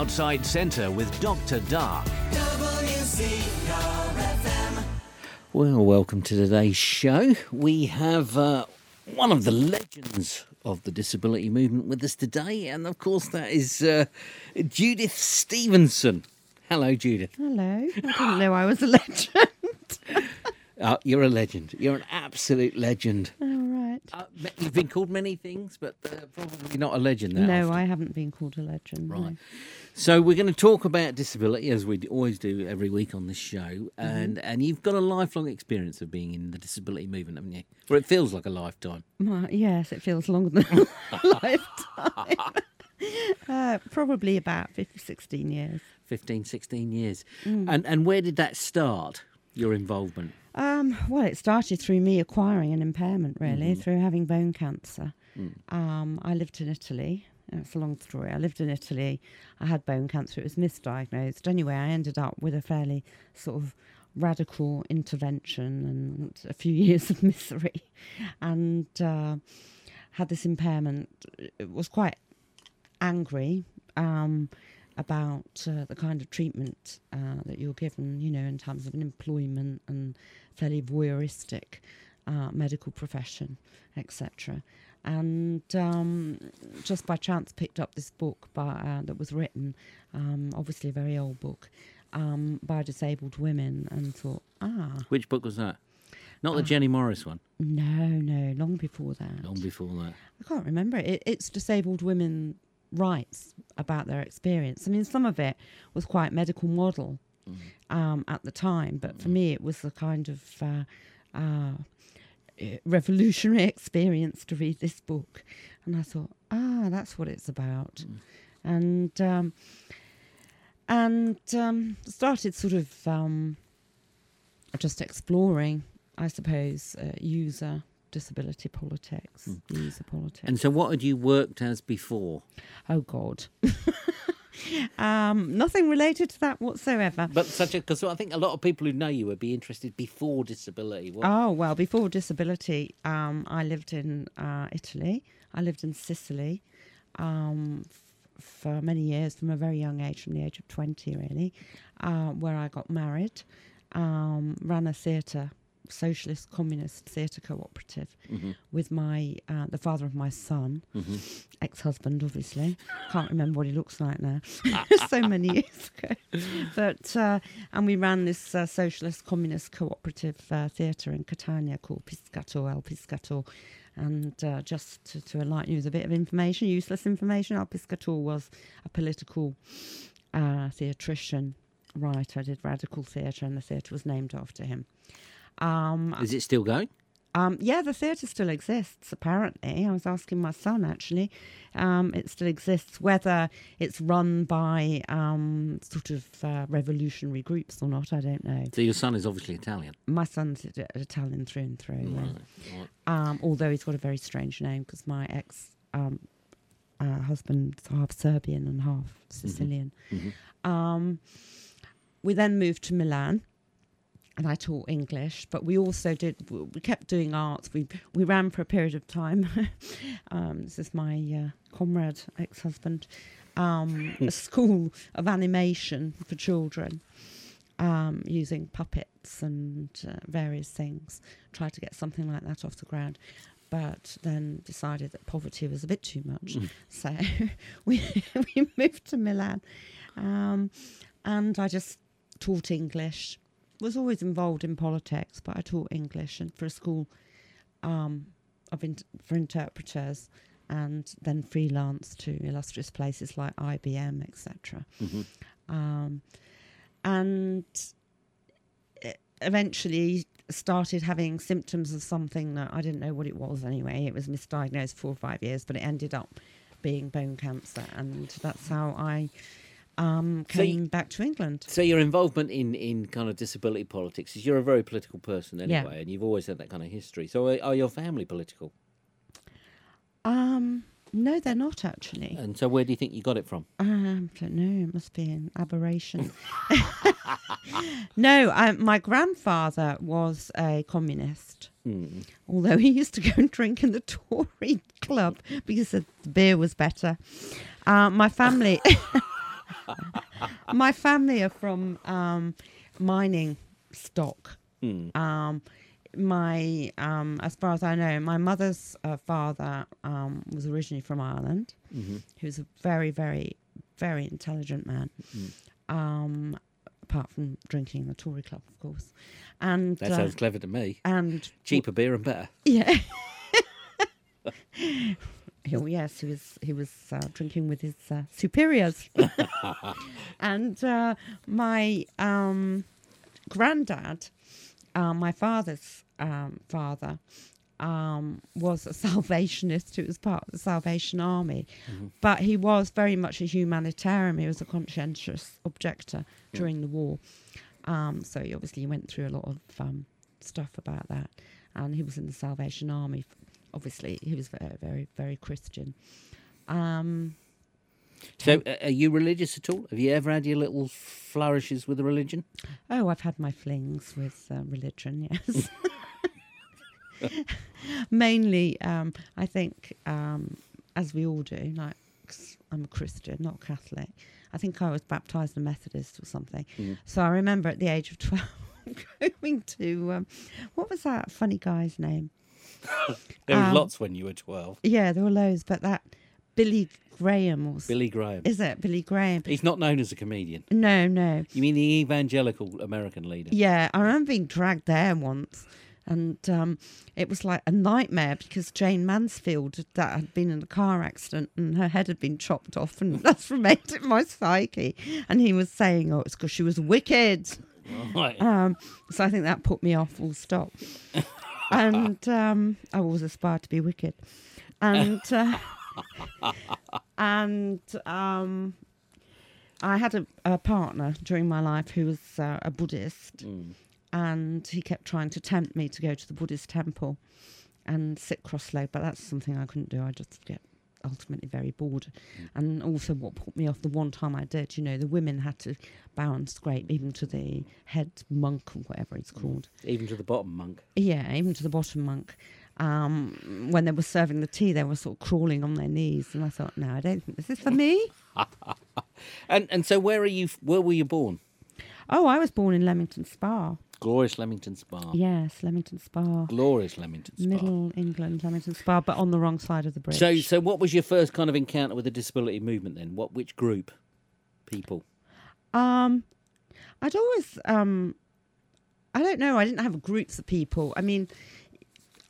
Outside Centre with Dr. Darke. Well, welcome to today's show. We have uh, one of the legends of the disability movement with us today, and of course, that is uh, Judith Stevenson. Hello, Judith. Hello. I didn't know I was a legend. Uh, you're a legend. You're an absolute legend. All right. Uh, you've been called many things, but uh, probably not a legend. That No, often. I haven't been called a legend. no. Right. So we're going to talk about disability as we always do every week on this show, Mm-hmm. and and you've got a lifelong experience of being in the disability movement, haven't you? Or it feels like a lifetime. Well, yes, it feels longer than a lifetime. uh, probably about 50, 16 years. 15, 16 years. Mm. And and where did that start? Your involvement? Um, well, it started through me acquiring an impairment, really, through having bone cancer. Um, I lived in Italy. It's a long story. I lived in Italy. I had bone cancer. It was misdiagnosed. Anyway, I ended up with a fairly sort of radical intervention and a few years of misery, and uh, had this impairment. It was quite angry um, about uh, the kind of treatment uh, that you're given, you know, in terms of an employment and fairly voyeuristic uh, medical profession, etc. And um, just by chance picked up this book by, uh, that was written, um, obviously a very old book, um, by disabled women, and thought, ah, Which book was that? Not the Jenny Morris one. no, no, long before that. Long before that. I can't remember. It, it's disabled women rights about their experience. I mean, some of it was quite medical model um, at the time, but for me, it was a kind of uh, uh, revolutionary experience to read this book. And I thought, ah, that's what it's about. And um, and um, started sort of um, just exploring, I suppose, uh, user disability politics, user politics. And so, what had you worked as before? oh God, um, nothing related to that whatsoever. But such a because I think a lot of people who know you would be interested before disability. What, Oh well, before disability, um, I lived in uh, Italy. I lived in Sicily um, f- for many years, from a very young age, from the age of twenty, really, uh, where I got married, um, ran a theatre, socialist communist theatre cooperative, with my uh, the father of my son, ex-husband, obviously. Can't remember what he looks like now. so many years ago. But uh, and we ran this uh, socialist communist cooperative uh, theatre in Catania called Piscato El Piscato. And uh, just to, to enlighten you with a bit of information, useless information, El Piscator was a political uh, theatrician. I did radical theatre, and the theatre was named after him. Um, is it still going? um, yeah, the theatre still exists, apparently. I was asking my son, actually. Um, it still exists. Whether it's run by um, sort of uh, revolutionary groups or not, I don't know. So your son is obviously Italian. My son's Italian through and through, yeah. Right. um, although he's got a very strange name because my ex um, uh, husband's half Serbian and half Sicilian. Um, we then moved to Milan and I taught English, but we also did. We kept doing arts. We we ran for a period of time. um, this is my uh, comrade, ex-husband, um, a school of animation for children, um, using puppets and uh, various things. Tried to get something like that off the ground, but then decided that poverty was a bit too much. So we we moved to Milan, um, and I just taught English was always involved in politics, but I taught English and for a school um, of in- for interpreters, and then freelance to illustrious places like IBM, etc. Um, and eventually started having symptoms of something that I didn't know what it was. Anyway, it was misdiagnosed four or five years, but it ended up being bone cancer, and that's how I um, So you- back to England. So your involvement in, in kind of disability politics is you're a very political person Yeah. anyway, and you've always had that kind of history. So are, are your family political? Um, no, they're not actually. And so where do you think you got it from? Um, don't know. It must be an aberration. no, I, my grandfather was a communist. Hmm. Although he used to go and drink in the Tory club because the beer was better. Uh, my family, my family are from um, mining stock. Um, my, um, as far as I know, my mother's uh, father um, was originally from Ireland. He was a very, very, very intelligent man. Um, apart from drinking in the Tory club, of course. And That uh, sounds clever to me. and Cheaper beer and better. yeah. Oh yes, he was he was uh, drinking with his uh, superiors, and uh, my um, granddad, uh, my father's um, father, um, was a Salvationist. Who was part of the Salvation Army, but he was very much a humanitarian. He was a conscientious objector during the war, um, so he obviously went through a lot of um, stuff about that, and he was in the Salvation Army. Obviously, he was very, very, very Christian. Um, So, uh, are you religious at all? Have you ever had your little flourishes with religion? oh, I've had my flings with uh, religion, yes. Mainly, um, I think, um, as we all do, like I'm a Christian, not Catholic. I think I was baptized a Methodist or something. So I remember at the age of 12 going to, um, what was that funny guy's name? There was Um, lots when you were 12. Yeah, there were loads, but that Billy Graham or Billy Graham. Is it Billy Graham? He's not known as a comedian. No, no. You mean the evangelical American leader? Yeah, I remember being dragged there once, and um, it was like a nightmare because Jayne Mansfield that had been in a car accident and her head had been chopped off, and that's remained in my psyche. And he was saying, "Oh, it's because she was wicked." Right. Um, so I think that put me off full stop. and um, I always aspired to be wicked. And uh, and um, I had a, a partner during my life who was uh, a Buddhist, and he kept trying to tempt me to go to the Buddhist temple and sit cross-legged, but that's something I couldn't do. I just get ultimately very bored. And also, what put me off the one time I did, you know, the women had to bow and scrape even to the head monk or whatever it's called. Even to the bottom, monk. Yeah, even to the bottom monk. Um, when they were serving the tea, they were sort of crawling on their knees, and I thought, no, I don't think this is for me. And and so where are you? Where were you born? Oh, I was born in Leamington Spa. Glorious Leamington Spa. Yes, Leamington Spa, Glorious Leamington Spa. Middle England, Leamington Spa, but on the wrong side of the bridge. So so what was your first kind of encounter with the disability movement then? What which group? People. Um, I'd always, um, I don't know, I didn't have groups of people. I mean,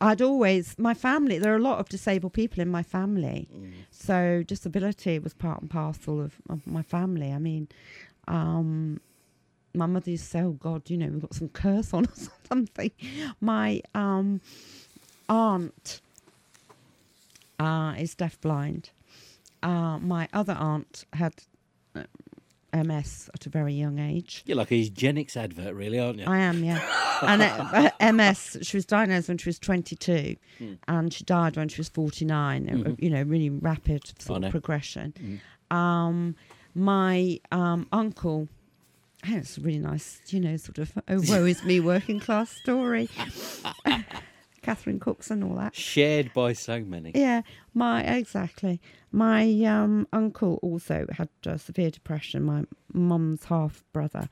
I'd always, my family, there are a lot of disabled people in my family. So disability was part and parcel of, of my family. I mean, um, my mother used to say, oh God, you know, we've got some curse on us or something. My um, aunt uh, is deafblind. Uh, my other aunt had uh, MS at a very young age. You're like a eugenics advert, really, aren't you? I am, yeah. and uh, MS, she was diagnosed when she was 22 and she died when she was 49. uh, You know, really rapid sort of progression. Um, my um, uncle, oh, it's a really nice, you know, sort of, oh, woe is me working class story. Catherine Cookson and all that. Shared by so many. Yeah, my exactly. My um, uncle also had uh, severe depression. My mum's half brother,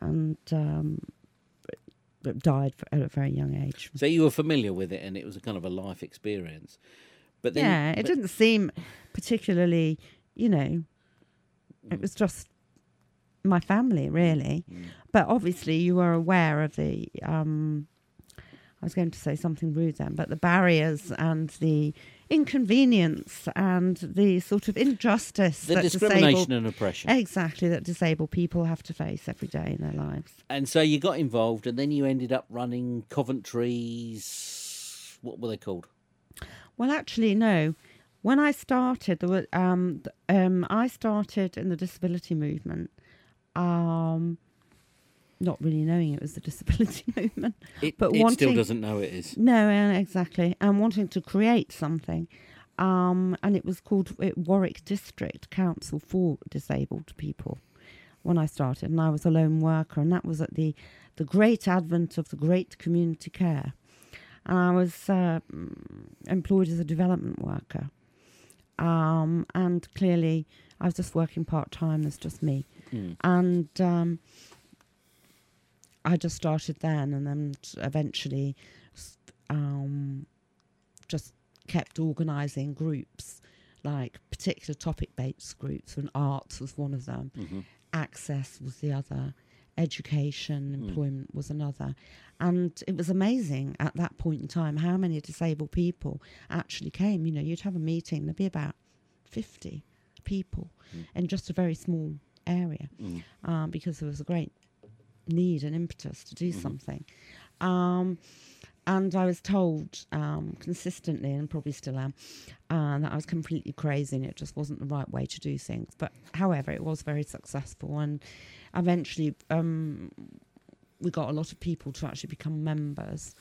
and um, died at a very young age. So you were familiar with it, and it was a kind of a life experience. But then, yeah, it but- didn't seem particularly, you know, it was just my family really. But obviously, you were aware of the. Um, I was going to say something rude then, but the barriers and the inconvenience and the sort of injustice the that discrimination disabled and oppression. exactly that disabled people have to face every day in their lives. And so you got involved, and then you ended up running Coventry's. What were they called? Well, actually, no. When I started, there were um, um, I started in the disability movement, um, not really knowing it was the disability movement. It, But it still doesn't know it is. No, uh, exactly. And wanting to create something. Um, and it was called Warwick District Council for Disabled People when I started. And I was a lone worker. And that was at the, the great advent of the great community care. And I was uh, mm, employed as a development worker. Um, and clearly, I was just working part time. There's just me, Mm. and um, I just started then, and then eventually, um, just kept organising groups, like particular topic-based groups, and arts was one of them hmm access was the other, education, Mm. employment was another. And it was amazing at that point in time how many disabled people actually came. You know, you'd have a meeting, there'd be about 50 people Mm. in just a very small area Mm. um, because there was a great need and impetus to do Mhm. something. Um, and I was told um, consistently, and probably still am, uh, that I was completely crazy and it just wasn't the right way to do things. But however, it was very successful, and eventually um, we got a lot of people to actually become members.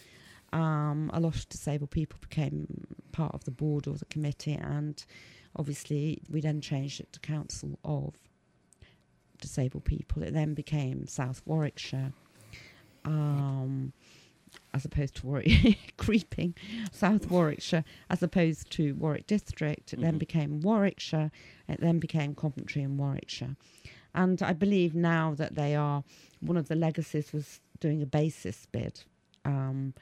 Um, a lot of disabled people became part of the board or the committee, and obviously we then changed it to Council of Disabled People. It then became South Warwickshire, um, as opposed to Warwick, creeping South Warwickshire, as opposed to Warwick District. It then Mhm. became Warwickshire. It then became Coventry and Warwickshire. And I believe now that they are one of the legacies was doing a basis bid um,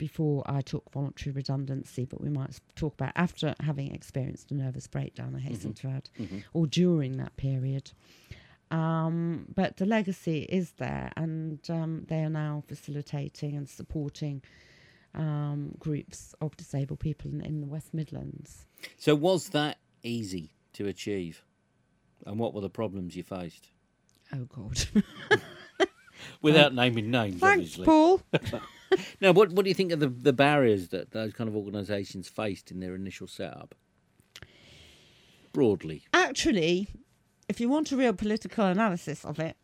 before I took voluntary redundancy, but we might talk about after having experienced a nervous breakdown, I hasten to add, hmm or during that period. Um, but the legacy is there, and um, they are now facilitating and supporting um, groups of disabled people in, in the West Midlands. So was that easy to achieve? And what were the problems you faced? Oh God! Without naming names, Thanks, obviously. Paul. Now, what what do you think of the the barriers that those kind of organisations faced in their initial setup? Broadly, Actually, if you want a real political analysis of it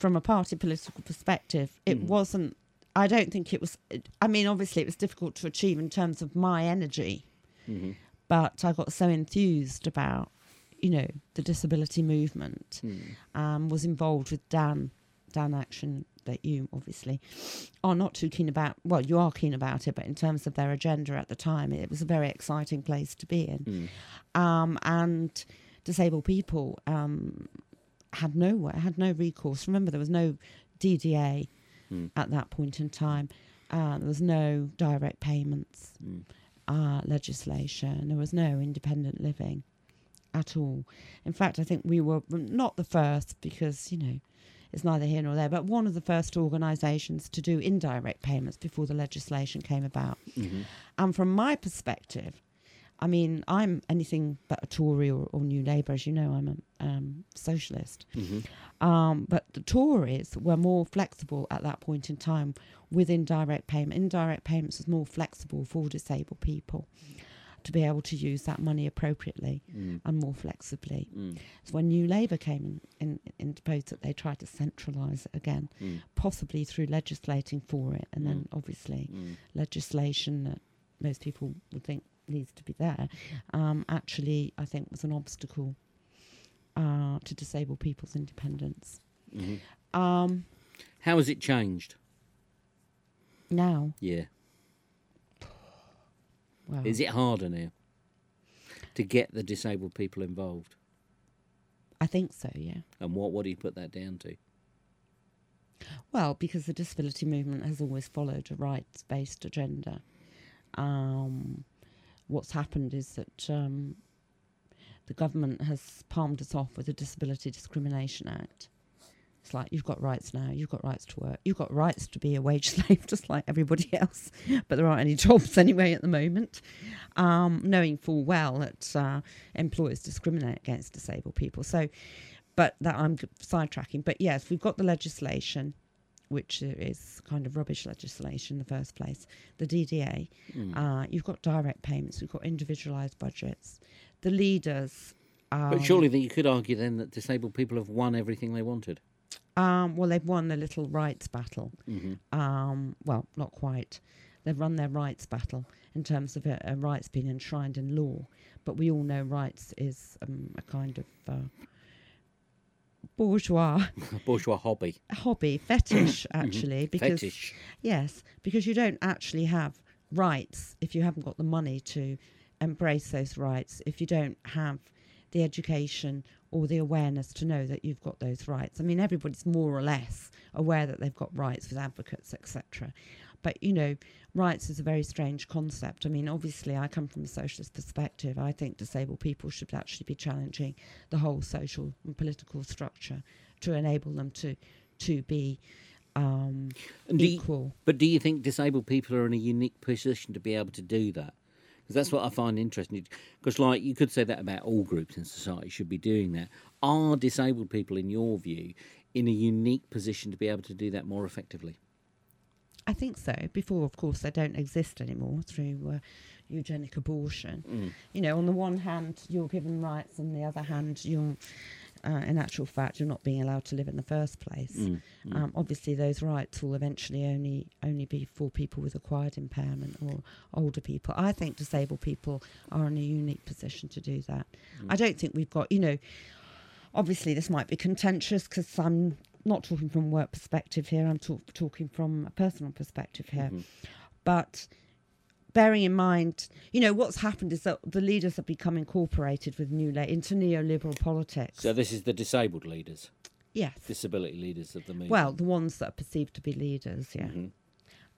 from a party political perspective, it Mm. wasn't. I don't think it was. I mean, obviously, it was difficult to achieve in terms of my energy, hmm but I got so enthused about, you know, the disability movement. Mm. Um, was involved with DAN, DAN Action that you obviously are not too keen about. Well, you are keen about it, but in terms of their agenda at the time, it was a very exciting place to be in Mm. um, and disabled people um, had no had no recourse. Remember, there was no DDA Mm. at that point in time. Uh, there was no direct payments Mm. uh, legislation. There was no independent living at all. In fact, I think we were not the first because you know it's neither here nor there, but one of the first organisations to do indirect payments before the legislation came about. hmm And from my perspective, I mean, I'm anything but a Tory or, or New Labour. As you know, I'm a um, socialist. hmm Um, but the Tories were more flexible at that point in time with indirect payment. Indirect payments was more flexible for disabled people to be able to use that money appropriately Mm. and more flexibly. Mm. So when New Labour came in, in, into post, that they tried to centralise it again, Mm. possibly through legislating for it, and then obviously Mm. legislation that most people would think needs to be there, um, actually, I think was an obstacle uh, to disabled people's independence. Mhm. Um, How has it changed? now, Yeah. Well, Is it harder now to get the disabled people involved? I think so, yeah. And what what do you put that down to? Well, because the disability movement has always followed a rights based agenda. Um, what's happened is that um, the government has palmed us off with the Disability Discrimination Act. It's like you've got rights now, you've got rights to work, you've got rights to be a wage slave just like everybody else, but there aren't any jobs anyway at the moment. Um, knowing full well that uh, employers discriminate against disabled people. So, but that I'm sidetracking. But yes, we've got the legislation, which is kind of rubbish legislation in the first place. The DDA. Mm. Uh, you've got direct payments. We've got individualised budgets. The leaders. Um, but surely that you could argue then that disabled people have won everything they wanted. Um, well, they've won the little rights battle. hmm Um, well, not quite. They've run their rights battle in terms of a, a rights being enshrined in law. But we all know rights is um, a kind of uh, bourgeois Bourgeois hobby. hobby, fetish, actually. Because Fetish. Yes, because you don't actually have rights if you haven't got the money to embrace those rights, if you don't have the education or the awareness to know that you've got those rights. I mean, everybody's more or less aware that they've got rights with advocates, etc. But you know, rights is a very strange concept. I mean, obviously, I come from a socialist perspective. I think disabled people should actually be challenging the whole social and political structure to enable them to to be um, do you- equal. but do you think disabled people are in a unique position to be able to do that? Because that's what I find interesting. Because, like, you could say that about all groups in society should be doing that. Are disabled people, in your view, in a unique position to be able to do that more effectively? I think so. Before, of course, they don't exist anymore through uh, eugenic abortion. Mm. You know, on the one hand, you're given rights, on the other hand, you're, uh, in actual fact, you're not being allowed to live in the first place. Mm, Um, obviously, those rights will eventually only only be for people with acquired impairment or older people. I think disabled people are in a unique position to do that. Mm. I don't think we've got, you know, obviously this might be contentious because I'm not talking from work perspective here. I'm talk- talking from a personal perspective here. Mm-hmm. But bearing in mind, you know, what's happened is that the leaders have become incorporated with new la- into neoliberal politics. So, this is the disabled leaders, yes. disability leaders of the movement. Well, the ones that are perceived to be leaders, yeah. Mhm.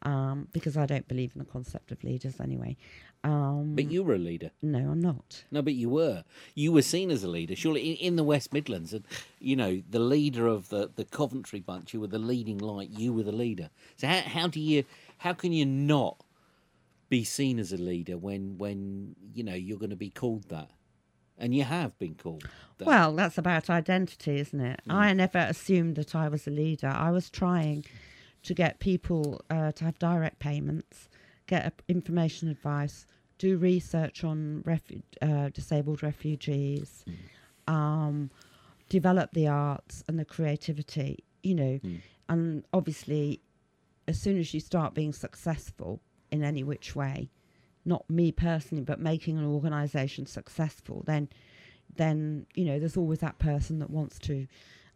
Um, because I don't believe in the concept of leaders anyway. Um, But you were a leader. no, I'm not. No, but you were. You were seen as a leader. Surely in, in the West Midlands, and you know, the leader of the, the Coventry bunch, you were the leading light. You were the leader. So how, how do you how can you not be seen as a leader when when you know you're going to be called that, and you have been called that. Well, that's about identity, isn't it? Mm. I never assumed that I was a leader. I was trying to get people uh, to have direct payments, get information advice, do research on refu- uh, disabled refugees, Mm. um, develop the arts and the creativity, you know. Mm. And obviously, as soon as you start being successful in any which way, not me personally, but making an organisation successful, then then you know there's always that person that wants to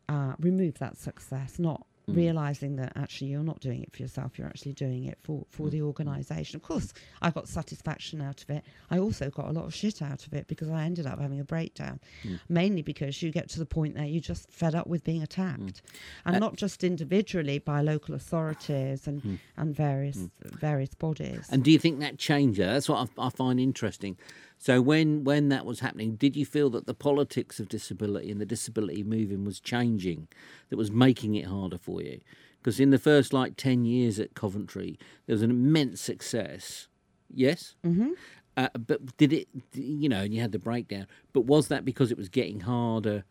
uh, remove that success, not Mm. realizing that actually you're not doing it for yourself, you're actually doing it for for the mm. organisation. Of course, I got satisfaction out of it. I also got a lot of shit out of it because I ended up having a breakdown, mm. mainly because you get to the point that you're just fed up with being attacked, mm. and Uh, not just individually by local authorities and and various various bodies. And do you think that changed? her? That's what I, I find interesting. So when when that was happening, did you feel that the politics of disability and the disability movement was changing, that was making it harder for you? Because in the first like ten years at Coventry, there was an immense success. Yes. hmm Uh, but did it? You know, and you had the breakdown. But was that because it was getting harder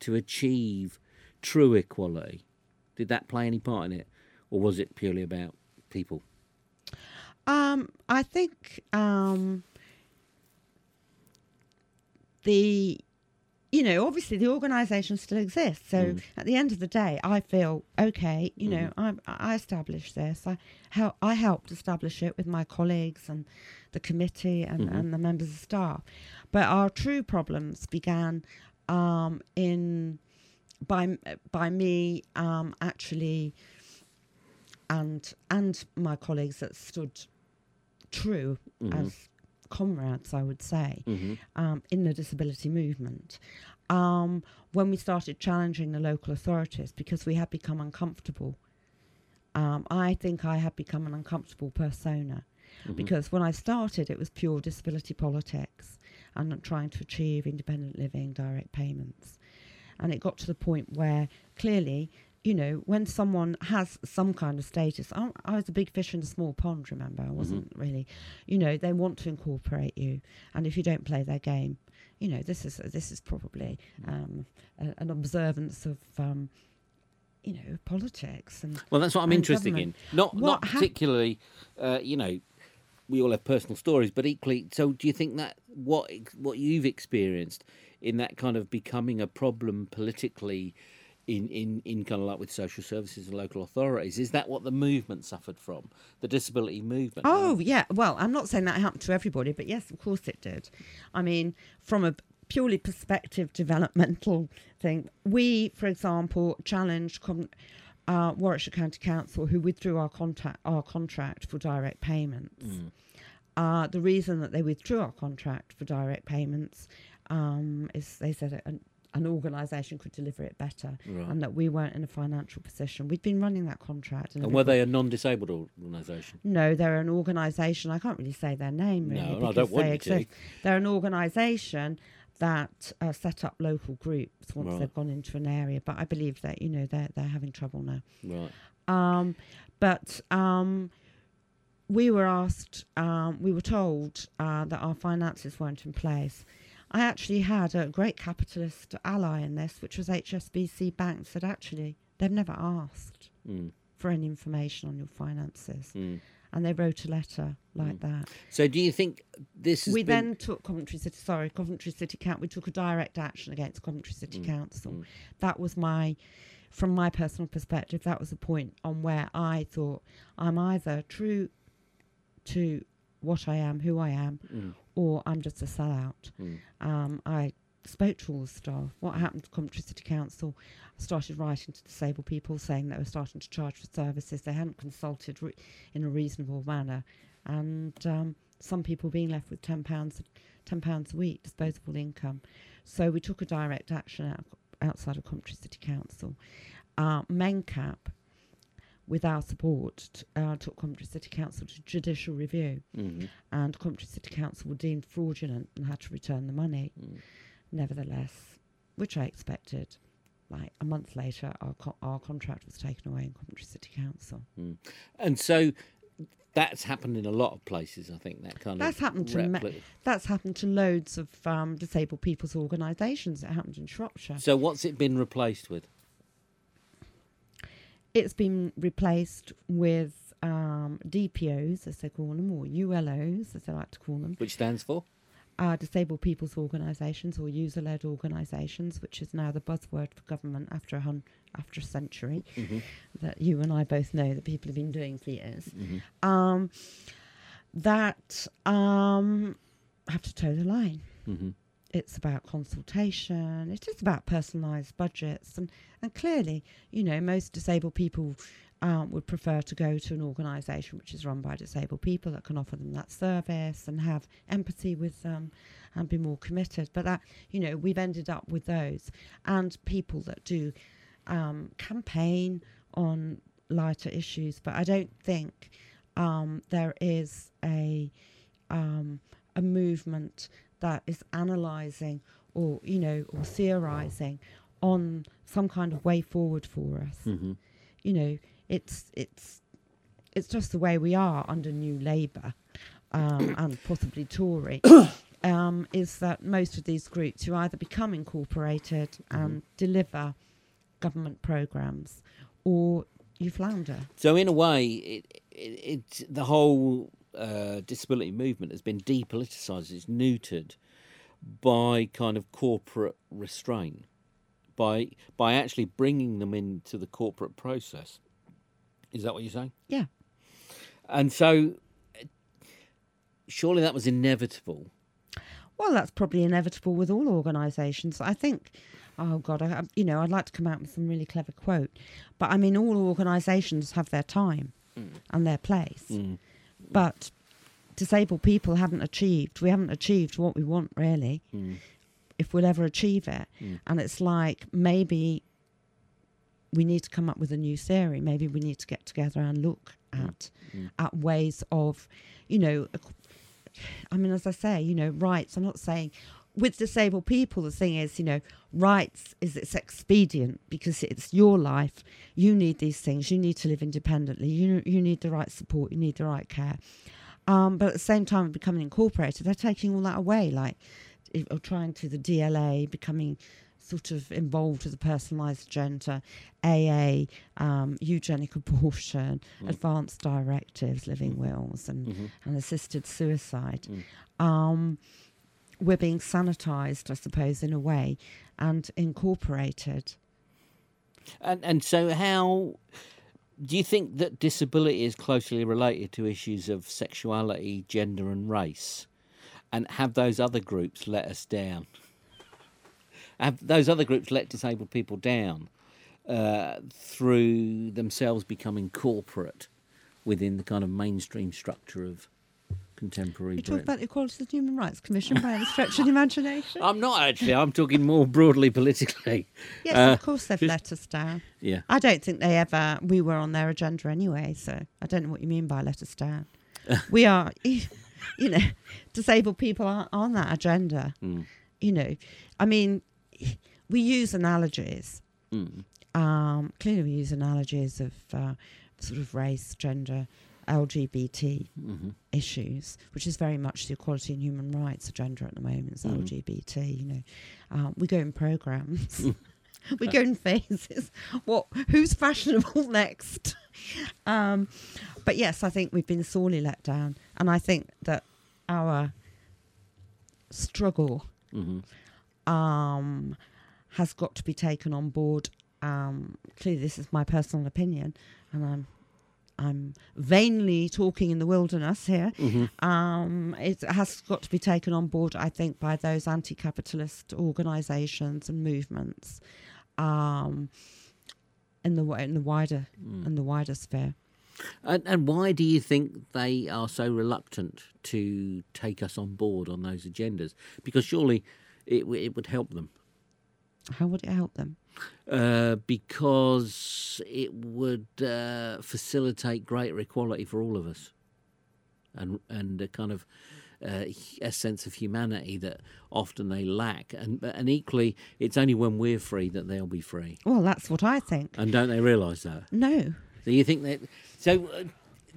to achieve true equality? Did that play any part in it, or was it purely about people? Um, I think um, the, you know, obviously the organisation still exists. So at the end of the day, I feel okay. You know, I I established this. I help I helped establish it with my colleagues and the committee and, and the members of staff. But our true problems began um, in by by me um, actually and and my colleagues that stood true as comrades, I would say, um, in the disability movement. Um, when we started challenging the local authorities because we had become uncomfortable, um, I think I had become an uncomfortable persona because when I started, it was pure disability politics and trying to achieve independent living, direct payments. And it got to the point where clearly, you know, when someone has some kind of status, I, I was a big fish in a small pond, remember? I wasn't really, you know, they want to incorporate you. And if you don't play their game, you know, this is this is probably um, a, an observance of, um, you know, politics and Well, that's what I'm interested in. Not What not hap- particularly, uh, you know, we all have personal stories, but equally. So, do you think that what what you've experienced in that kind of becoming a problem politically? In, in, in kind of like with social services and local authorities, is that what the movement suffered from? The disability movement? Oh, yeah. Well, I'm not saying that happened to everybody, but yes, of course it did. I mean, from a purely perspective developmental thing, we, for example, challenged com- uh, Warwickshire County Council, who withdrew our contract our contract for direct payments. Uh, the reason that they withdrew our contract for direct payments Um, is they said an, an organisation could deliver it better, Right. and that we weren't in a financial position. We'd been running that contract, and, And were they a non-disabled organisation? No, they're an organisation. I can't really say their name really No, I don't want they you to. exist. They're an organisation that uh, set up local groups once Right. they've gone into an area. But I believe that you know they're they're having trouble now. Right. Um, but um, we were asked, um, we were told uh, that our finances weren't in place. I actually had a great capitalist ally in this, which was HSBC Bank, said actually they've never asked Mm. for any information on your finances. Mm. And they wrote a letter like Mm. that. So do you think this We then took Coventry City, sorry, Coventry City Council, we took a direct action against Coventry City Mm, Council. mm. That was my, from my personal perspective, that was a point on where I thought I'm either true to what I am, who I am, Mm. Or I'm just a sellout. Mm. Um, I spoke to all the staff. What happened to Coventry City Council? I started writing to disabled people saying they were starting to charge for services they hadn't consulted re- in a reasonable manner, and um, some people being left with ten pounds, ten pounds a week disposable income. So we took a direct action out, outside of Coventry City Council. Uh, Mencap, with our support, uh, took Coventry City Council to judicial review Mhm. and Coventry City Council were deemed fraudulent and had to return the money. Mm. Nevertheless, which I expected, like a month later, our co- our contract was taken away in Coventry City Council. And so that's happened in a lot of places, I think, that kind That's of... happened to repli- That's happened to loads of um, disabled people's organisations. It happened in Shropshire. So what's it been replaced with? It's been replaced with um, DPOs, as they call them, or ULOs, as they like to call them. Which stands for? uh, disabled people's organisations or user-led organisations, which is now the buzzword for government after a hun- after a century Mhm. that you and I both know that people have been doing for years. Mhm. Um, that um, have to toe the line. Mhm. It's about consultation. It is about personalised budgets, and and clearly, you know, most disabled people um, would prefer to go to an organisation which is run by disabled people that can offer them that service and have empathy with them and be more committed. But that, you know, we've ended up with those and people that do um, campaign on lighter issues. But I don't think um, there is a um, a movement that is analysing or you know or theorising on some kind of way forward for us Mhm. you know, it's it's it's just the way we are under New Labour um, and possibly Tory. Um, is that most of these groups who either become incorporated and deliver government programs, or you flounder. So in a way, it, it, it the whole uh, disability movement has been depoliticised. It's neutered by kind of corporate restraint, by by actually bringing them into the corporate process. Is that what you're saying? Yeah. And so, surely that was inevitable. Well, that's probably inevitable with all organisations. I think, oh God, I, you know, I'd like to come out with some really clever quote, but I mean, all organisations have their time and their place. Mm. But disabled people haven't achieved we haven't achieved what we want really Mm. if we'll ever achieve it Mm. and it's like maybe we need to come up with a new theory maybe we need to get together and look at Mm. at ways of you know i mean as i say you know rights i'm not saying with disabled people the thing is you know rights is it's expedient because it's your life. You need these things. You need to live independently. You you need the right support. You need the right care. Um, but at the same time becoming incorporated they're taking all that away like or trying to the DLA becoming sort of involved with the personalised agenda, AA, um, eugenic abortion, advanced directives, living wills, and, Mhm. and assisted suicide. Mm. Um, we're being sanitised, I suppose, in a way, and incorporated. And and so how do you think that disability is closely related to issues of sexuality, gender, and race? And have those other groups let us down? Have those other groups let disabled people down uh, through themselves becoming corporate within the kind of mainstream structure of contemporary You talk about the Equality of the Human Rights Commission by any stretch of the imagination. I'm not actually. I'm talking more broadly politically. Yes, Uh, of course they've just- let us down. Yeah. I don't think they ever. We were on their agenda anyway, so I don't know what you mean by let us down. we are, you know, disabled people aren't on that agenda. Mm. You know, I mean, we use analogies. Mm. Um, clearly, we use analogies of uh, sort of race, gender, LGBT hmm issues, which is very much the equality and human rights agenda at the moment. It's Mhm. LGBT. You know, um, we go in programs. we go in phases. What? Who's fashionable next? um, but yes, I think we've been sorely let down, and I think that our struggle hmm um, has got to be taken on board. Um, clearly, this is my personal opinion, and I'm I'm vainly talking in the wilderness here. hmm Um, it has got to be taken on board, I think, by those anti-capitalist organisations and movements, um, in the in the wider Mm. in the wider sphere. And, and why do you think they are so reluctant to take us on board on those agendas? Because surely it, it would help them. How would it help them? Uh, because it would uh, facilitate greater equality for all of us, and and a kind of uh, a sense of humanity that often they lack, and and equally, it's only when we're free that they'll be free, Well, that's what I think. and don't they realise that? No, Do you think that? So, uh,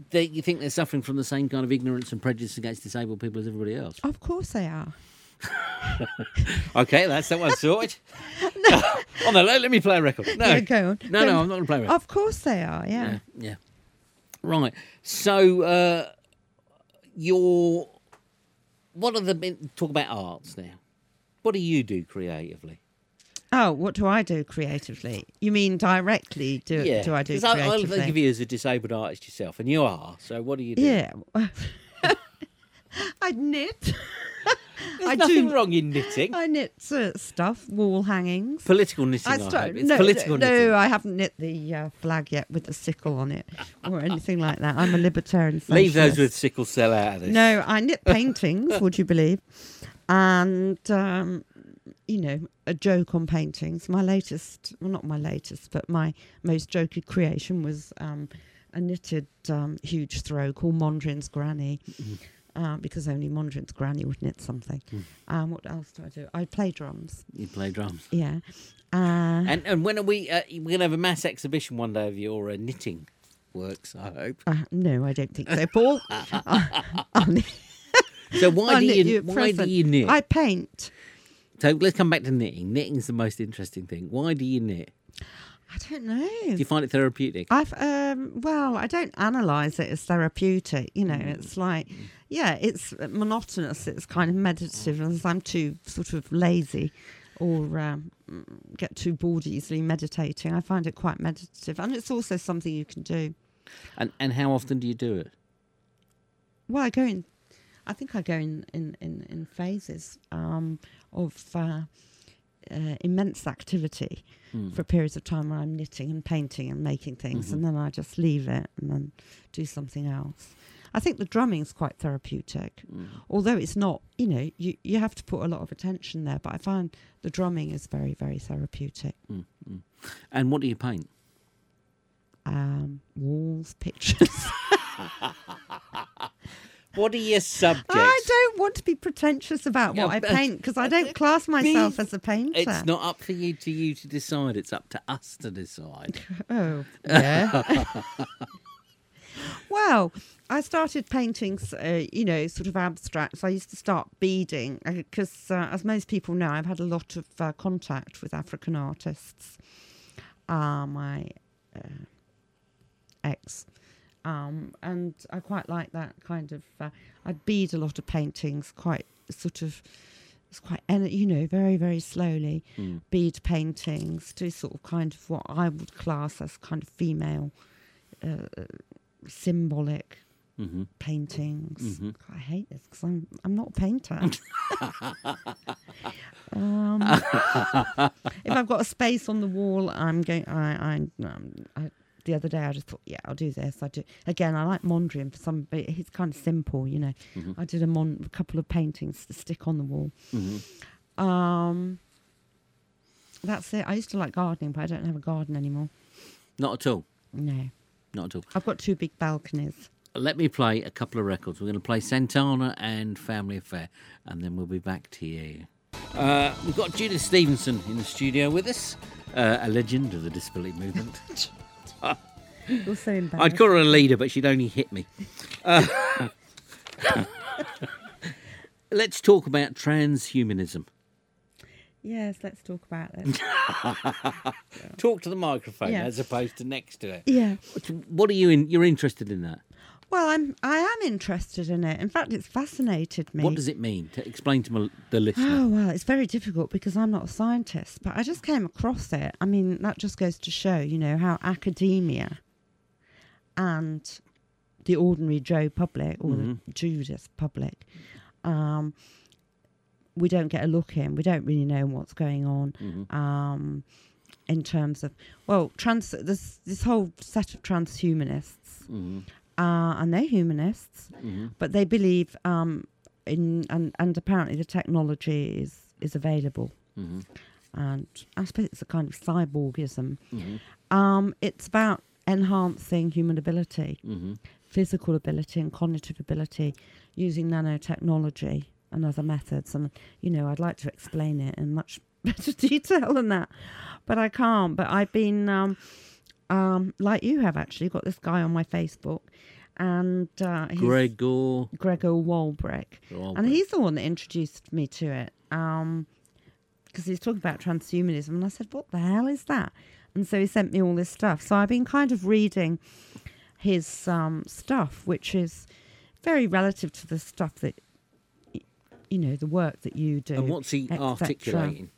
they, you think they're suffering from the same kind of ignorance and prejudice against disabled people as everybody else? of course they are. Okay, that's that one sorted. oh no, let, let me play a record. No, Yeah, go on. no, Go no, on. I'm not going to play a record. Of course they are. Yeah. Yeah, yeah. Right. So, uh, your what are the talk about arts now? What do you do creatively? Oh, what do I do creatively? You mean directly? Do yeah, do I do 'Cause I, I creatively? think of you as a disabled artist yourself, and you are. So, what do you do? Yeah. I knit. There's I nothing do- wrong in knitting. I knit uh, stuff, wall hangings. Political knitting. I, I hope. It's no, political no, knitting. I haven't knit the uh, flag yet with the sickle on it or anything like that. I'm a libertarian. Leave those with sickle cell out of this. No, I knit paintings. would you believe? And um, you know, a joke on paintings. My latest, well, not my latest, but my most jokey creation was um, a knitted um, huge throw called Mondrian's Granny. Uh, because only Mondrian's granny would knit something. Um, what else do I do? I play drums. You play drums. Yeah. Uh, And and when are we? Uh, we're going to have a mass exhibition one day of your uh, knitting works. I hope. uh, no, I don't think so, Paul. So why do you, why do you knit? I paint. So let's come back to knitting. Knitting's the most interesting thing. Why do you knit? I don't know. Do you find it therapeutic? I've um well, I don't analyze it as therapeutic. You know, it's like yeah, it's monotonous. It's kind of meditative, I'm too sort of lazy or um, get too bored easily meditating. I find it quite meditative, and it's also something you can do. And and how often do you do it? Well, I go in. I think I go in in in, in phases um, of. Uh, uh, immense activity for periods of time where I'm knitting and painting and making things, and then I just leave it and then do something else. I think the drumming is quite therapeutic, although it's not. You know, you you have to put a lot of attention there, but I find the drumming is very very therapeutic. And what do you paint? Um, walls, pictures. What are your subjects? I don't want to be pretentious about Yeah, what I paint because I don't class myself as a painter. It's not up for you to you to decide. It's up to us to decide. Oh, yeah. well, I started painting, uh, you know, sort of abstracts. I used to start beading because, uh, as most people know, I've had a lot of uh, contact with African artists. Uh, my uh, ex. Um, and I quite like that kind of. Uh, I'd bead a lot of paintings, quite sort of. It's quite, you know, very, very slowly. Bead paintings, do sort of kind of what I would class as kind of female, uh, symbolic hmm paintings. I hate this because I'm I'm not a painter. um, if I've got a space on the wall, I'm going. I I, um, I the other day I just thought, yeah, I'll do this. I do again. I like Mondrian for some, but he's kind of simple, you know. Mm-hmm. I did a, mon- a couple of paintings to stick on the wall. Mhm. Um, that's it. I used to like gardening, but I don't have a garden anymore. Not at all. No, Not at all. I've got two big balconies. Let me play a couple of records. We're going to play Santana and Family Affair, and then we'll be back to you. Uh, we've got Judith Stevenson in the studio with us, uh, a legend of the disability movement. Also embarrassed. I'd call her a leader, but she'd only hit me. Uh, let's talk about transhumanism. Yes, let's talk about it. Talk to the microphone Yeah. as opposed to next to it. yeah. What are you in? You're interested in that? Well, I'm. I am interested in it. In fact, it's fascinated me. What does it mean? To explain to the listener. Oh well, it's very difficult because I'm not a scientist, but I just came across it. I mean, that just goes to show, you know, how academia and the ordinary Joe public or the Judas public, um, we don't get a look in. We don't really know what's going on. Um, in terms of well, trans this this whole set of transhumanists, uh, and they're humanists, but they believe um, in and, and apparently the technology is is available, and I suppose it's a kind of cyborgism. Um, it's about enhancing human ability, physical ability, and cognitive ability using nanotechnology and other methods. And you know, I'd like to explain it in much better detail than that, but I can't. But I've been. Um, um, like you have actually got this guy on my Facebook, and uh, he's Gregor. Gregor Wolbring, Wolbring. and he's the one that introduced me to it. Um, because he was talking about transhumanism, and I said, "What the hell is that?" And so he sent me all this stuff. So I've been kind of reading his um, stuff, which is very relative to the stuff that you know, the work that you do. And what's he articulating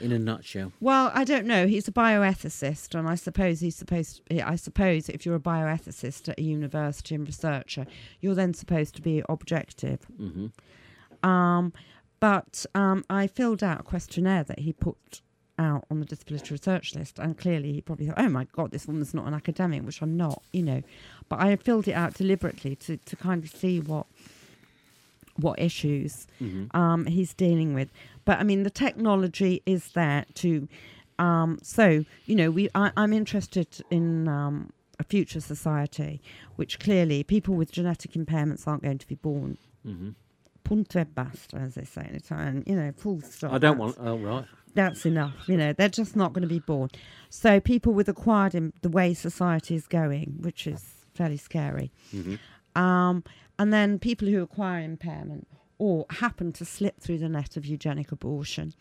in a nutshell? Well, I don't know. He's a bioethicist, and I suppose he's supposed. I suppose if you're a bioethicist at a university and researcher, you're then supposed to be objective. Um, but um, I filled out a questionnaire that he put out on the disability research list, and clearly he probably thought, "Oh my God, this woman's not an academic," which I'm not, you know. But I filled it out deliberately to to kind of see what what issues um, he's dealing with. But I mean, the technology is there to. Um, so you know, we I, I'm interested in um, a future society, which clearly people with genetic impairments aren't going to be born. Punto e basta, as they say in Italian. You know, full stop. I don't want. Oh right. that's enough. You know, they're just not going to be born. So people with acquired Im- the way society is going, which is fairly scary. Um, and then people who acquire impairment or happen to slip through the net of eugenic abortion.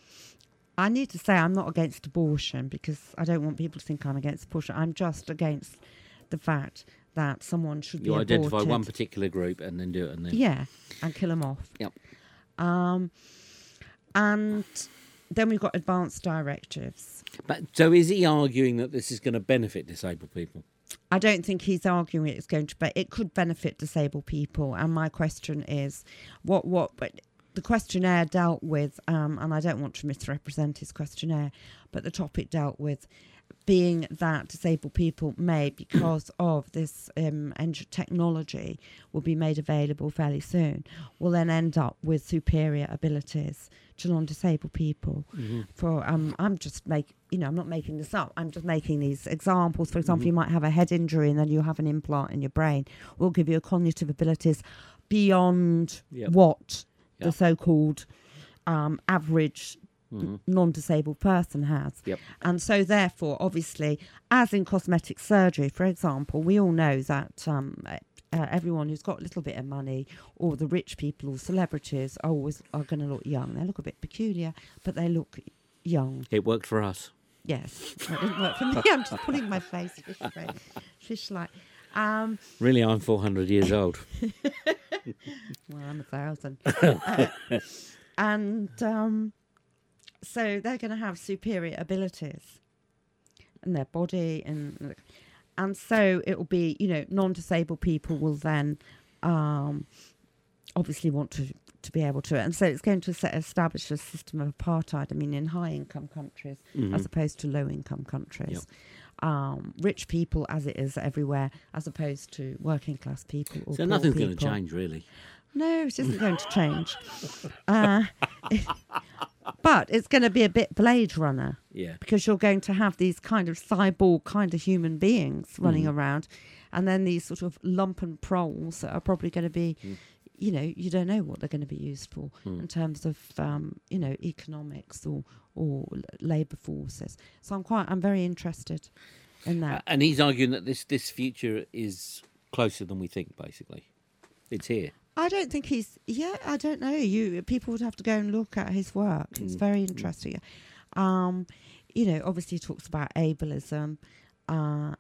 I need to say I'm not against abortion because I don't want people to think I'm against abortion. I'm just against the fact that someone should be aborted. You be identify aborted. one particular group and then do it, and then Yeah, and kill them off. Yep. Um, and then we've got advanced directives. But so is he arguing that this is going to benefit disabled people? I don't think he's arguing it's going to, but it could benefit disabled people. And my question is, what what? But the questionnaire dealt with, um, and I don't want to misrepresent his questionnaire, but the topic dealt with being that disabled people may, because of this um, technology, will be made available fairly soon, will then end up with superior abilities to non-disabled people. For um, I'm just make you know I'm not making this up. I'm just making these examples. For example, you might have a head injury and then you have an implant in your brain. Will give you cognitive abilities beyond Yep. what Yep. the so-called um, average n- non-disabled person has. Yep. And so, therefore, obviously, as in cosmetic surgery, for example, we all know that um, uh, everyone who's got a little bit of money, or the rich people or celebrities, are always are going to look young. They look a bit peculiar, but they look young. It worked for us. Yes, it didn't work for me. I'm just putting my face fish, fish like. Um, Really, I'm 400 years old. well, I'm a thousand. Uh, and um, so they're going to have superior abilities in their body, and and so it will be, you know, non-disabled people will then um, obviously want to to be able to, and so it's going to set, establish a system of apartheid. I mean, in high-income countries as opposed to low-income countries. Um, rich people as it is everywhere, as opposed to working class people. Or So nothing's going to change, really. No, it isn't going to change. Uh, but it's going to be a bit Blade Runner Yeah. because you're going to have these kind of cyborg kind of human beings running Mm. around and then these sort of lumpen proles that are probably going to be Mm. You know you don't know what they're going to be used for Mm. in terms of um, you know economics or or labor forces so i'm quite i'm very interested in Uh, that and he's arguing that this this future is closer than we think. Basically, it's here. I don't think he's. Yeah, I don't know. You people would have to go and look at his work. It's Mm. very interesting. Um, you know, obviously he talks about ableism, uh,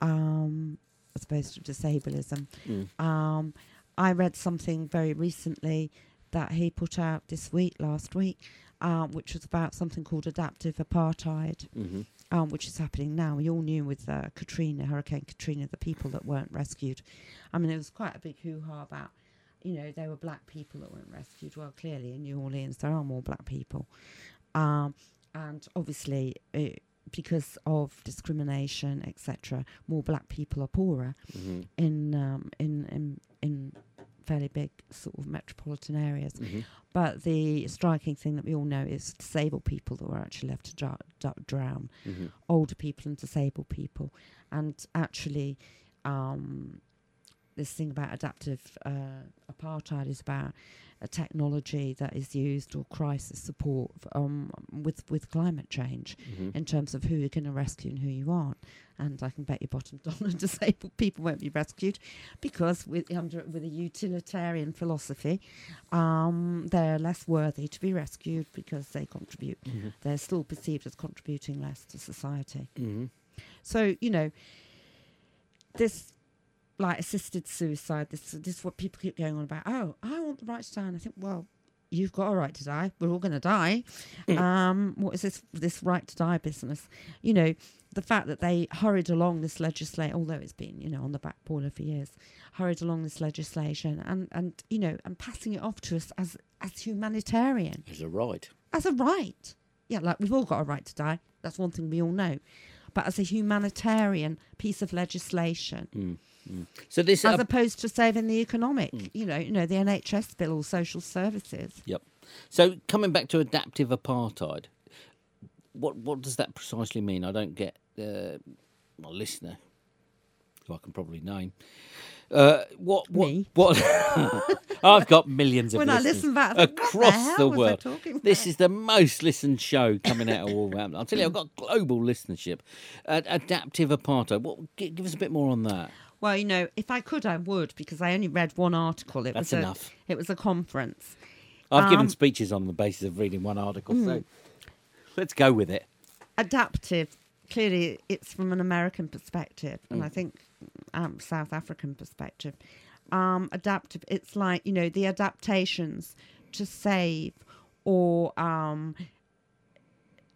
um, as opposed to disableism. Mm. Um, I read something very recently that he put out this week, last week, um, which was about something called adaptive apartheid hmm um, which is happening now. We all knew with uh, Katrina, Hurricane Katrina, the people that weren't rescued. I mean, there was quite a big hoo ha about, you know, there were black people that weren't rescued. Well, clearly in New Orleans, there are more black people. Um, and obviously, uh, because of discrimination, etc., more black people are poorer hmm in, um, in, in, in fairly big sort of metropolitan areas. hmm But the striking thing that we all know is disabled people that were actually left to dr- dr- drown hmm older people and disabled people. And actually, um, this thing about adaptive uh, apartheid is about a technology that is used or crisis support f- um, with with climate change hmm in terms of who you're going to rescue and who you aren't. And I can bet your bottom dollar disabled people won't be rescued because with under with a utilitarian philosophy, um, they're less worthy to be rescued because they contribute. hmm They're still perceived as contributing less to society. hmm So you know, this like assisted suicide. This this is what people keep going on about. Oh, I want the right to die. And I think, well, you've got a right to die. We're all going to die. um, what is this this right to die business? You know, the fact that they hurried along this legislation, although it's been you know on the back burner for years, hurried along this legislation and and you know and passing it off to us as as humanitarian as a right. as a right. Yeah, like we've all got a right to die. That's one thing we all know. But as a humanitarian piece of legislation, Mm. Mm. So this as uh, opposed to saving the economic, Mm. you know, you know, the NHS bill or social services. Yep. So coming back to adaptive apartheid, what what does that precisely mean? I don't get uh, my listener, who I can probably name. Uh, what what Me. what? I've got millions of When I listeners listen back, I think, what across the, the world. This is the most listened show coming out of all Wolverhampton. I'll tell you, I've got global listenership. Uh, adaptive apartheid. What? gi- Give us a bit more on that. Well, you know, if I could, I would because I only read one article. It That's was enough. A, it was a conference. I've given Um, speeches on the basis of reading one article, Mm. so let's go with it. adaptive clearly it's from an american perspective and i Mm. think um, south african perspective um, adaptive it's like you know the adaptations to save or um,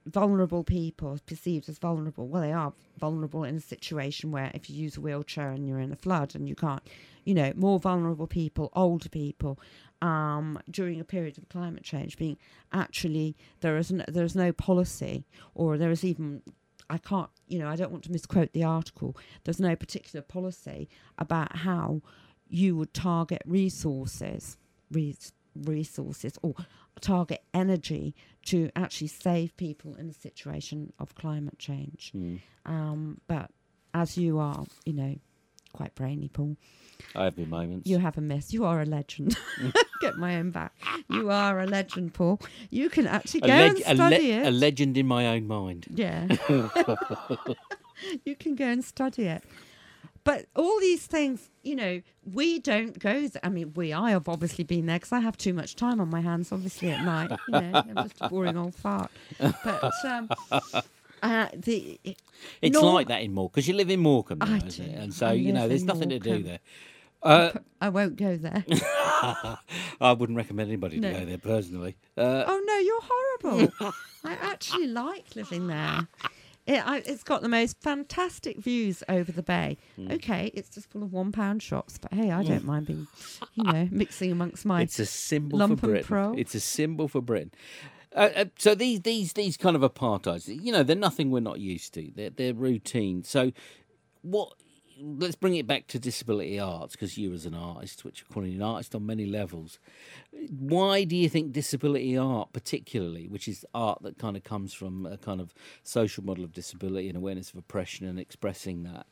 vulnerable people perceived as vulnerable well they are vulnerable in a situation where if you use a wheelchair and you're in a flood and you can't you know more vulnerable people older people um, during a period of climate change being actually there is no, there is no policy or there is even I can't you know I don't want to misquote the article there's no particular policy about how you would target resources res- resources or target energy to actually save people in a situation of climate change Mm. um, but as you are you know quite brainy Paul I have my moments. you have a miss. You are a legend. Get my own back. You are a legend, Paul. You can actually a, go leg- and a, study le- it. a legend in my own mind. yeah. you can go and study it. But all these things, you know, we don't go. Th- I mean, we. I have obviously been there because I have too much time on my hands, obviously at night. You know, I'm just a boring old fart. But um, uh, the It's Nor- like that in Morecambe because you live in Morecambe, now, isn't it? do. And so I you know, there's in nothing to do there. Uh, I won't go there. I wouldn't recommend anybody No. to go there personally. Uh, Oh no, you're horrible. I actually like living there. It, I, it's got the most fantastic views over the bay. Hmm. Okay, it's just full of one pound shops, but hey, I don't mind being, you know, mixing amongst my. it's a symbol lump for Britain. pro. It's a symbol for Britain. Uh, uh, so these these these kind of apartheids, you know, they're nothing we're not used to. They're they're routine. So what? Let's bring it back to disability arts because you, as an artist, which you're calling an artist on many levels, why do you think disability art, particularly, which is art that kind of comes from a kind of social model of disability and awareness of oppression and expressing that,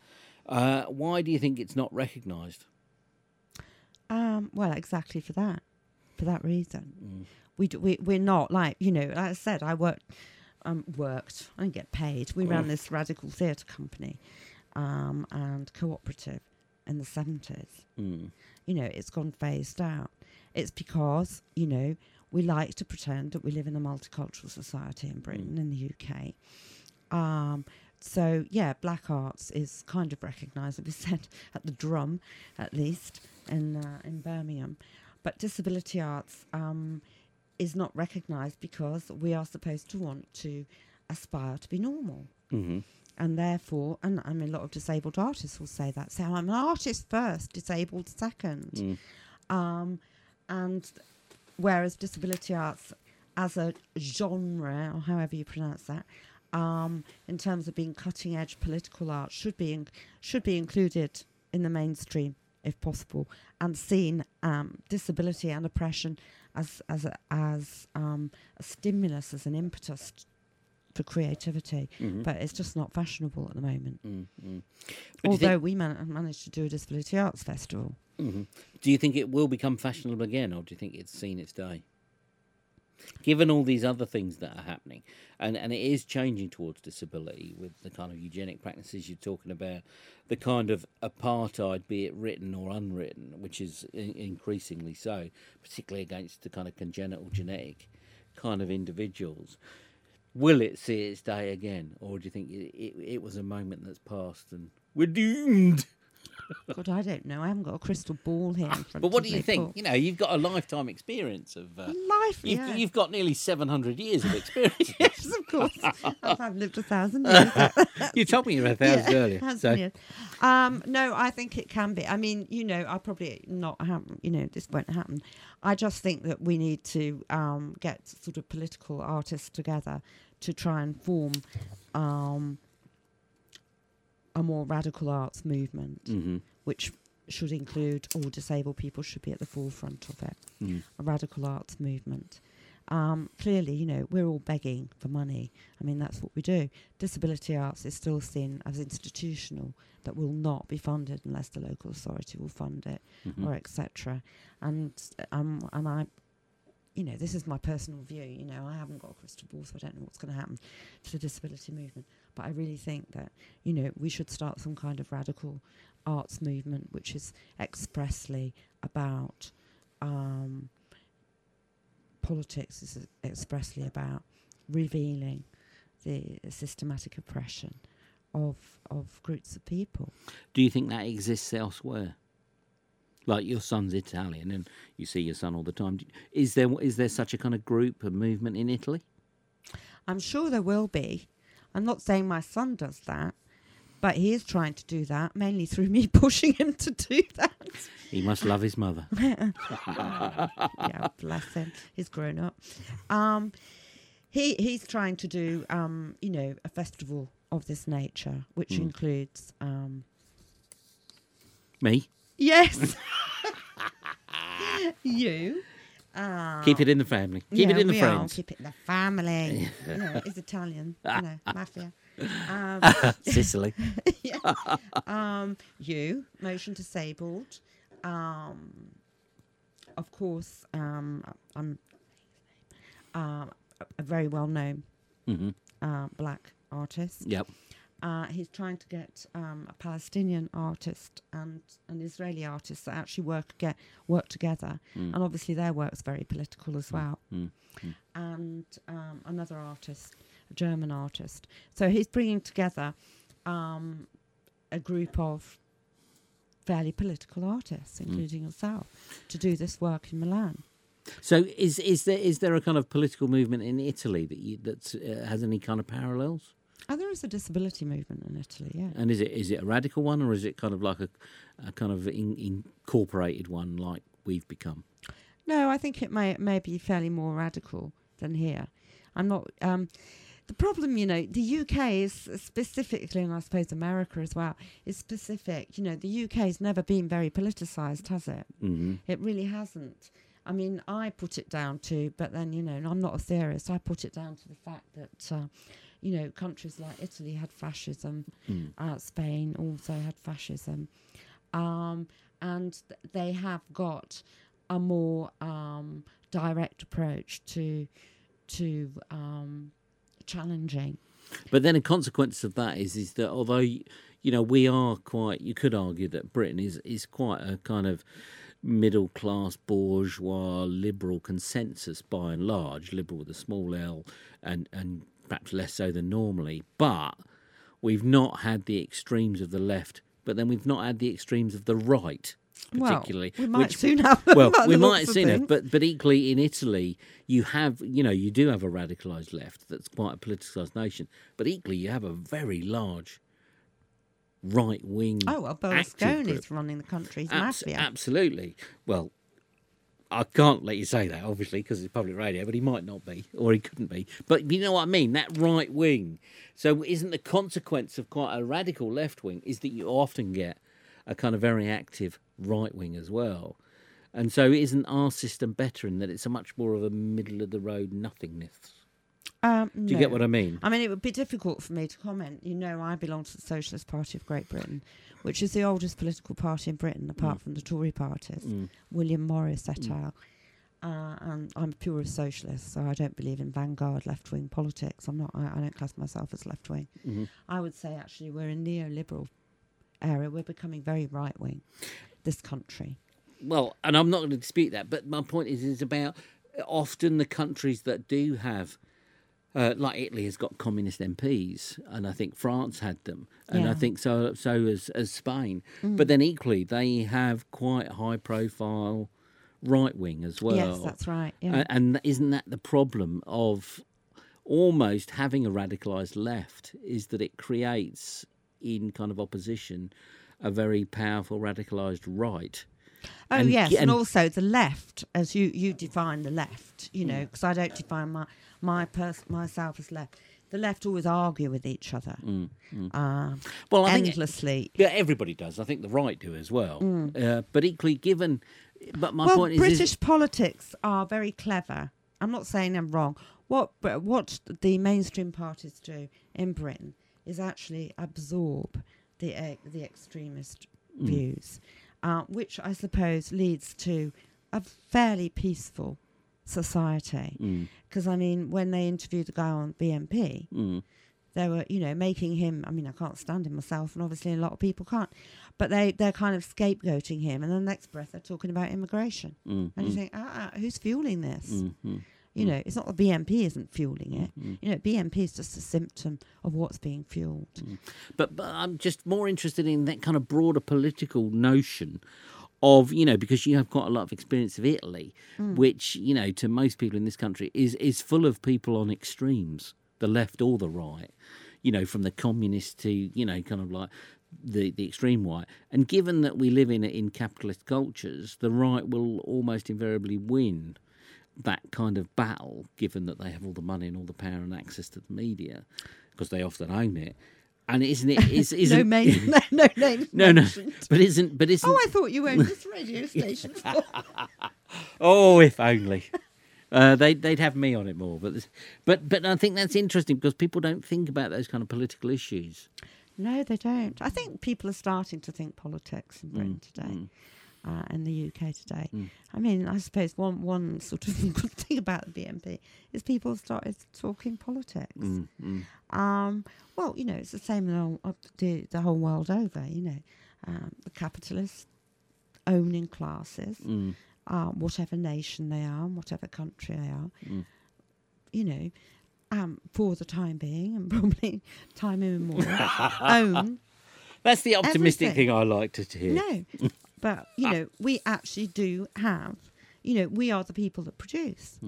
uh, why do you think it's not recognised? Um, well, exactly for that, for that reason. We, do, we we're not like you know. Like I said, I worked, um, worked. I didn't get paid. We ran this radical theatre company, um, and cooperative in the seventies. Mm. You know, it's gone phased out. It's because you know we like to pretend that we live in a multicultural society in Britain, in the UK. Um, so yeah, black arts is kind of recognised, as we said, at the drum, at least in uh, in Birmingham. But disability arts um, is not recognised because we are supposed to want to aspire to be normal, hmm and therefore, and I mean, a lot of disabled artists will say that. So I'm an artist first, disabled second. Mm. Um, and whereas disability arts as a genre, or however you pronounce that, um, in terms of being cutting edge political art, should be in, should be included in the mainstream if possible, and seen um, disability and oppression as as a, as um, a stimulus, as an impetus for creativity. Mhm. But it's just not fashionable at the moment. Mm, mm. You Although we man- managed to do a disability arts festival. hmm Do you think it will become fashionable again, or do you think it's seen its day? Given all these other things that are happening, and, and it is changing towards disability with the kind of eugenic practices you're talking about, the kind of apartheid, be it written or unwritten, which is in- increasingly so, particularly against the kind of congenital genetic kind of individuals. Will it see its day again, or do you think it, it, it was a moment that's passed and we're doomed? God, I don't know. I haven't got a crystal ball here. In front But what do you think? You know, you've got a lifetime experience of. Uh, Life, you've, yeah. you've got nearly 700 years of experience. yes, of course. I've lived a thousand years. you told me you were a thousand Yeah, earlier. thousand So, years. Um, no, I think it can be. I mean, you know, I'll probably not happen. You know, this won't happen. I just think that we need to um, get sort of political artists together to try and form um, a more radical arts movement, Mhm. which should include all disabled people should be at the forefront of it. Mm. A radical arts movement. Um, clearly, you know, we're all begging for money. I mean, that's what we do. Disability arts is still seen as institutional, that will not be funded unless the local authority will fund it, Mhm. or etc. And um, and I, you know, this is my personal view. You know, I haven't got a crystal ball, so I don't know what's going to happen to the disability movement. But I really think that you know we should start some kind of radical arts movement, which is expressly about um, politics. Is expressly about revealing the systematic oppression of of groups of people. Do you think that exists elsewhere? Like your son's Italian, and you see your son all the time. Is there is there such a kind of group, a movement in Italy? I'm sure there will be. I'm not saying my son does that, but he is trying to do that, mainly through me pushing him to do that. He must love his mother. yeah, bless him. He's grown up. Um, he he's trying to do um, you know, a festival of this nature, which Mm. includes um, Me, yes, you. Um, keep it in the family. Keep yeah, it in the friends. Keep it in the family. you know, it's Italian, you know, mafia. Um, Sicily. yeah. um, you, motion disabled. Um, of course, um, I'm um, a, a very well known mm-hmm. uh, black artist. Yep. Uh, he's trying to get um, a Palestinian artist and an Israeli artist that actually work get work together, Mm. and obviously their work's very political as well. Mm. And um, another artist, a German artist. So he's bringing together um, a group of fairly political artists, including yourself, to do this work in Milan. So is is there is there a kind of political movement in Italy that you, that uh, has any kind of parallels? Oh, there is a disability movement in Italy, yeah. And is it is it a radical one or is it kind of like a, a kind of in, incorporated one like we've become? No, I think it may may be fairly more radical than here. I'm not. Um, the problem, you know, the UK is specifically, and I suppose America as well, is specific. You know, the UK has never been very politicised, has it? hmm It really hasn't. I mean, I put it down to, but then, you know, and I'm not a theorist, I put it down to the fact that, uh, you know, countries like Italy had fascism, Mm. uh, Spain also had fascism, um, and th- they have got a more um, direct approach to to um, challenging. But then a consequence of that is is that although you know we are quite, you could argue that Britain is is quite a kind of middle class bourgeois liberal consensus by and large, liberal with a small L, and and perhaps less so than normally. But we've not had the extremes of the left, but then we've not had the extremes of the right. Particularly, well, we might which- soon have. well, we might looks have of seen it, but but equally in Italy, you have you know you do have a radicalised left that's quite a politicised nation, but equally you have a very large right wing. Oh well, Berlusconi's running the country. He's mafia. absolutely. Well, I can't let you say that obviously because it's public radio, but he might not be, or he couldn't be. But you know what I mean? That right wing. So isn't the consequence of quite a radical left wing is that you often get a kind of very active right wing as well. And so isn't our system better in that it's a much more of a middle of the road nothingness? Um, Do you get what I mean? I mean, it would be difficult for me to comment. You know, I belong to the Socialist Party of Great Britain, which is the oldest political party in Britain, apart from the Tory parties. Mm. William Morris et al. Uh, and I'm a pure socialist, so I don't believe in vanguard left wing politics. I'm not. I, I don't class myself as left wing. Mhm. I would say actually we're a neoliberal area. We're becoming very right wing. This country. Well, and I'm not going to dispute that, but my point is, is about often the countries that do have, uh, like Italy has got communist MPs, and I think France had them, and I think so so as as Spain. But then equally, they have quite high profile right wing as well. yes, that's right. Yeah. A- And isn't that the problem of almost having a radicalised left? Is that it creates, in kind of opposition, a very powerful radicalised right. Oh and yes, and, and- also the left, as you you define the left, you Mm. know, because I don't define my my pers- myself as left. The left always argue with each other um, Well, Mm, I think endlessly. yeah, everybody does. I think the right do as well. Uh, but equally, given, but my Mm. well, point is, British is politics are very clever. I'm not saying I'm wrong. What what the mainstream parties do in Britain is actually absorb the e- the extremist Mm. views, uh, which I suppose leads to a fairly peaceful society. Mm, Because I mean, when they interviewed the guy on BNP, mm, they were, you know, making him. I mean, I can't stand him myself, and obviously a lot of people can't. But they they're kind of scapegoating him, and then the next breath they're talking about immigration, mm, and you think, ah, ah, who's fueling this? mm, mm. You know, it's not the BNP isn't fueling it. Mm. You know, BNP is just a symptom of what's being fueled. But, but I'm just more interested in that kind of broader political notion of you know because you have quite a lot of experience of Italy, mm. which you know to most people in this country is is full of people on extremes, the left or the right. You know, from the communists to you know kind of like the the extreme right. And given that we live in in capitalist cultures, the right will almost invariably win that kind of battle, given that they have all the money and all the power and access to the media, because they often own it. And isn't it? Is, isn't no, main, no, no names no, no, but isn't but isn't Oh, I thought you owned this radio station. oh if only uh, they they'd have me on it more. But but but I think that's interesting because people don't think about those kind of political issues. no, they don't. I think people are starting to think politics in Britain today. Uh, in the UK today, I mean, I suppose one one sort of good thing about the BNP is people started talking politics. Mm, Um, well, you know, it's the same all, up the, the whole world over. You know, um, the capitalist owning classes, mm, uh, whatever nation they are, whatever country they are, you know, um, for the time being and probably time immemorial, own. That's the optimistic Everything. thing I like to hear. No, but you know, we actually do have. You know, we are the people that produce.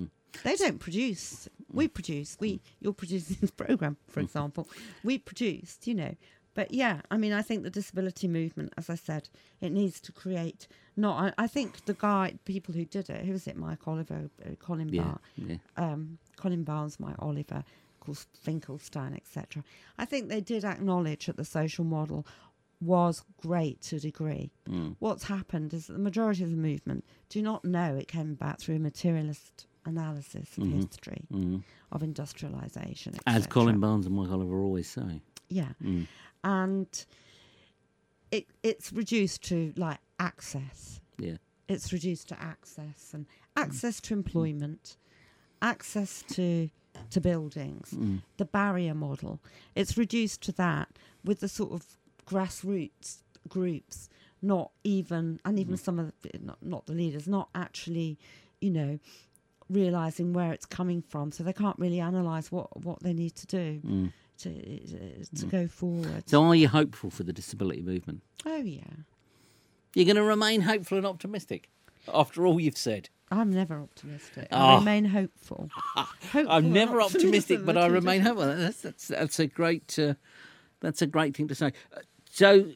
They don't produce. We produce. We you're producing this program, for example. We produced. You know. But yeah, I mean, I think the disability movement, as I said, it needs to create. Not, I, I think the guy, people who did it, who was it, Mike Oliver, uh, Colin Yeah, yeah. um, Colin Barnes, Mike Oliver, of course Finkelstein, etc. I think they did acknowledge that the social model was great to a degree. Mm. What's happened is that the majority of the movement do not know it came about through a materialist analysis of Mhm. history, Mm. of industrialisation, As. Colin Barnes and Mike Oliver always say. Yeah, Mm. and it it's reduced to like access. Yeah. It's reduced to access and access to employment, access to to buildings, Mm. the barrier model. It's reduced to that with the sort of grassroots groups, not even and even some of the, not, not the leaders, not actually, you know, realizing where it's coming from, so they can't really analyze what what they need to do Mm. to to go forward. So, are you hopeful for the disability movement? oh yeah. You're going to remain hopeful and optimistic after all you've said. I'm never optimistic. Oh. I remain hopeful. hopeful I'm never optimistic, but I remain hopeful. That's that's that's a great uh, that's a great thing to say. Uh, So,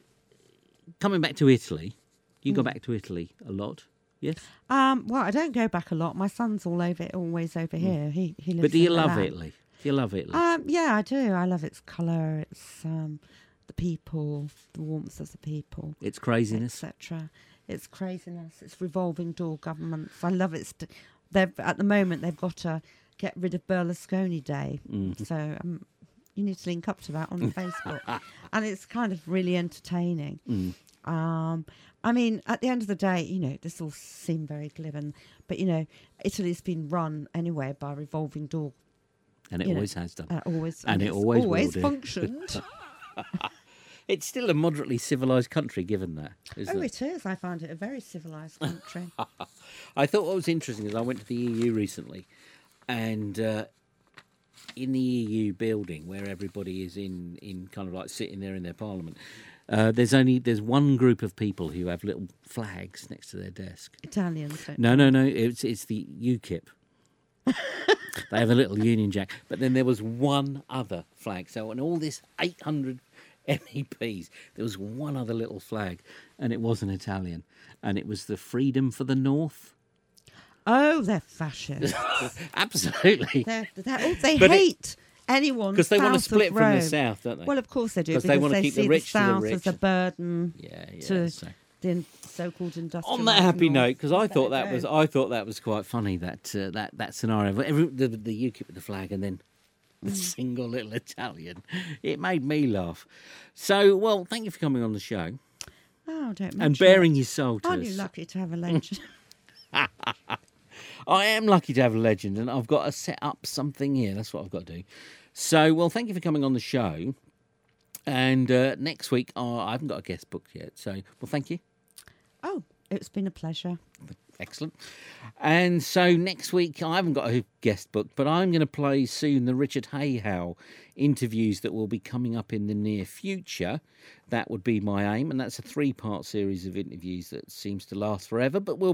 coming back to Italy, you Mm. go back to Italy a lot, yes? Um, well, I don't go back a lot. My son's all over, it, always over here. He he lives. Mm. But do you love Milan. Italy? Do you love Italy? Um, yeah, I do. I love its colour. It's um, the people, the warmth of the people, it's craziness. etc. It's craziness. It's revolving door governments. I love it. St- they've at the moment they've got to get rid of Berlusconi Day. Mm. So um, you need to link up to that on Facebook, and it's kind of really entertaining. Mm. Um, I mean, at the end of the day, you know, this all seem very glib, and, but you know, Italy's been run anyway by revolving door. And it you know, always has done. Uh, always, And it always always functioned. It's still a moderately civilized country, given that. Oh, it? it is. I find it a very civilized country. I thought what was interesting is I went to the EU recently, and uh, in the EU building where everybody is in, in kind of like sitting there in their parliament, uh, there's only there's one group of people who have little flags next to their desk. Italians. No, no, no. It's it's the UKIP. they have a little Union Jack, but then there was one other flag. So on all this 800 MEPs, there was one other little flag, and it was an Italian, and it was the Freedom for the North. Oh, they're fascist. Absolutely, they're, they're, oh, they But it- hate anyone because they want to split from the south, don't they? Well, of course they do. because they wanna keep the rich to the south rich. as a burden yeah, yeah. to so- the so-called industrial. on that happy note, because I thought that go. was I thought that was quite funny that uh, that that scenario. Every, the, the UKIP with the flag and then the Mm. single little Italian. It made me laugh. So, well, thank you for coming on the show Oh, don't mention it. and bearing it. your soul to Aren't us. you lucky to have a legend? I am lucky to have a legend, and I've got to set up something here. That's what I've got to do. So, well, thank you for coming on the show. And uh, next week, uh, I haven't got a guest booked yet. So, well, thank you. oh, it's been a pleasure. Excellent. And so next week, I haven't got a guest book, but I'm going to play soon the Richard Hayhow interviews that will be coming up in the near future. That would be my aim, and that's a three part series of interviews that seems to last forever, but will